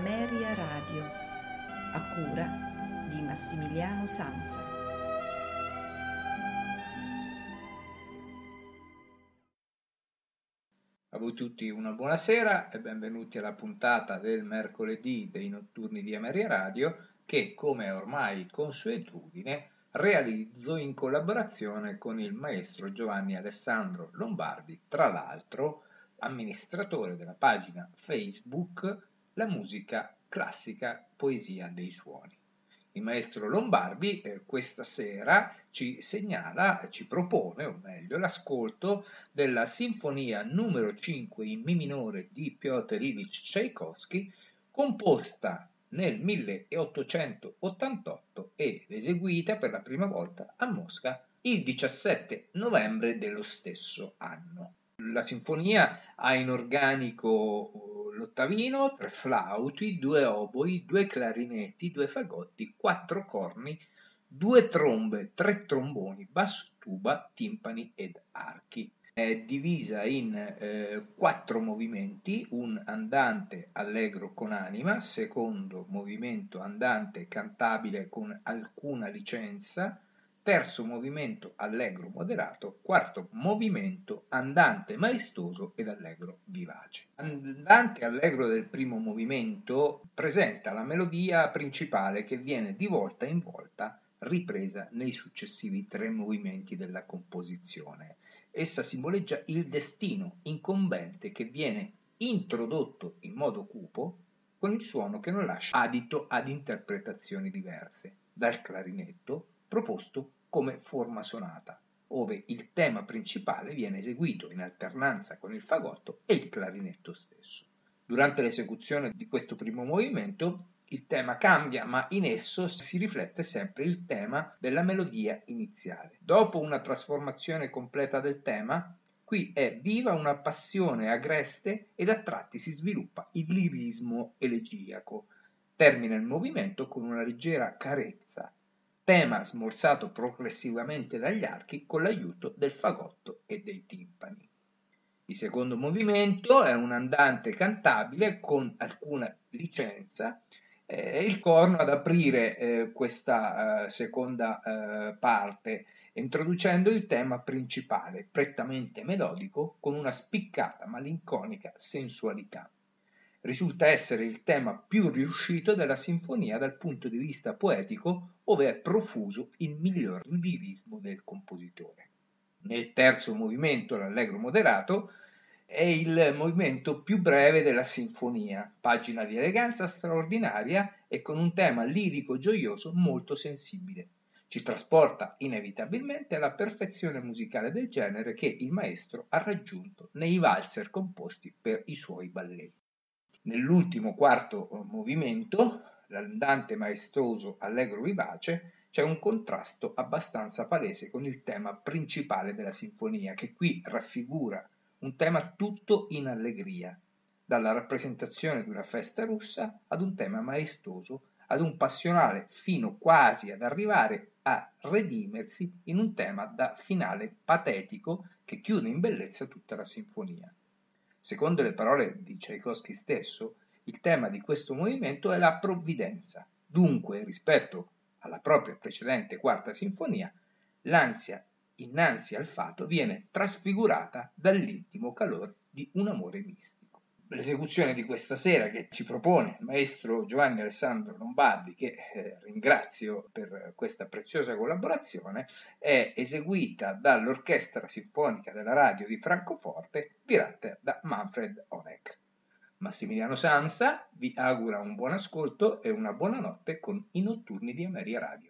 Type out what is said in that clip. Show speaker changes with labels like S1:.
S1: Ameria Radio, a cura di Massimiliano Sanza.
S2: A voi tutti una buonasera e benvenuti alla puntata del mercoledì dei notturni di Ameria Radio che, come ormai consuetudine, realizzo in collaborazione con il maestro Giovanni Alessandro Lombardi, tra l'altro amministratore della pagina Facebook La musica classica poesia dei suoni. Il maestro Lombardi eh, questa sera ci segnala, ci propone, o meglio, l'ascolto della sinfonia numero 5 in Mi minore di Piotr Ilyich Tchaikovsky, composta nel 1888 ed eseguita per la prima volta a Mosca il 17 novembre dello stesso anno. La sinfonia ha in organico l'ottavino, tre flauti, due oboi, due clarinetti, due fagotti, quattro corni, due trombe, tre tromboni, basso tuba, timpani ed archi. È divisa in eh, quattro movimenti, un andante allegro con anima, secondo movimento andante cantabile con alcuna licenza, terzo movimento allegro moderato, quarto movimento andante maestoso ed allegro vivace. Andante allegro del primo movimento presenta la melodia principale che viene di volta in volta ripresa nei successivi tre movimenti della composizione Essa simboleggia il destino incombente che viene introdotto in modo cupo con il suono che non lascia adito ad interpretazioni diverse dal clarinetto proposto come forma sonata, ove il tema principale viene eseguito in alternanza con il fagotto e il clarinetto stesso. Durante l'esecuzione di questo primo movimento il tema cambia, ma in esso si riflette sempre il tema della melodia iniziale. Dopo una trasformazione completa del tema, qui è viva una passione agreste ed a tratti si sviluppa il lirismo elegiaco. Termina il movimento con una leggera carezza, tema smorzato progressivamente dagli archi con l'aiuto del fagotto e dei timpani. Il secondo movimento è un andante cantabile con alcuna licenza eh, il corno ad aprire eh, questa eh, seconda eh, parte, introducendo il tema principale, prettamente melodico, con una spiccata malinconica sensualità. Risulta essere il tema più riuscito della sinfonia dal punto di vista poetico, ove è profuso il miglior lirismo del compositore. Nel terzo movimento, l'allegro moderato, è il movimento più breve della sinfonia, pagina di eleganza straordinaria e con un tema lirico gioioso molto sensibile. Ci trasporta inevitabilmente alla perfezione musicale del genere che il maestro ha raggiunto nei valzer composti per i suoi balletti. Nell'ultimo quarto eh, movimento, l'andante maestoso allegro vivace, c'è un contrasto abbastanza palese con il tema principale della sinfonia, che qui raffigura un tema tutto in allegria, dalla rappresentazione di una festa russa ad un tema maestoso, ad un passionale fino quasi ad arrivare a redimersi in un tema da finale patetico che chiude in bellezza tutta la sinfonia. Secondo le parole di Tchaikovsky stesso, il tema di questo movimento è la provvidenza. Dunque, rispetto alla propria precedente quarta sinfonia, l'ansia innanzi al fato viene trasfigurata dall'intimo calore di un amore mistico. L'esecuzione di questa sera che ci propone il maestro Giovanni Alessandro Lombardi, che eh, ringrazio per questa preziosa collaborazione, è eseguita dall'Orchestra Sinfonica della Radio di Francoforte, diretta da Manfred Onek. Massimiliano Sansa vi augura un buon ascolto e una buona notte con i notturni di Ameria Radio.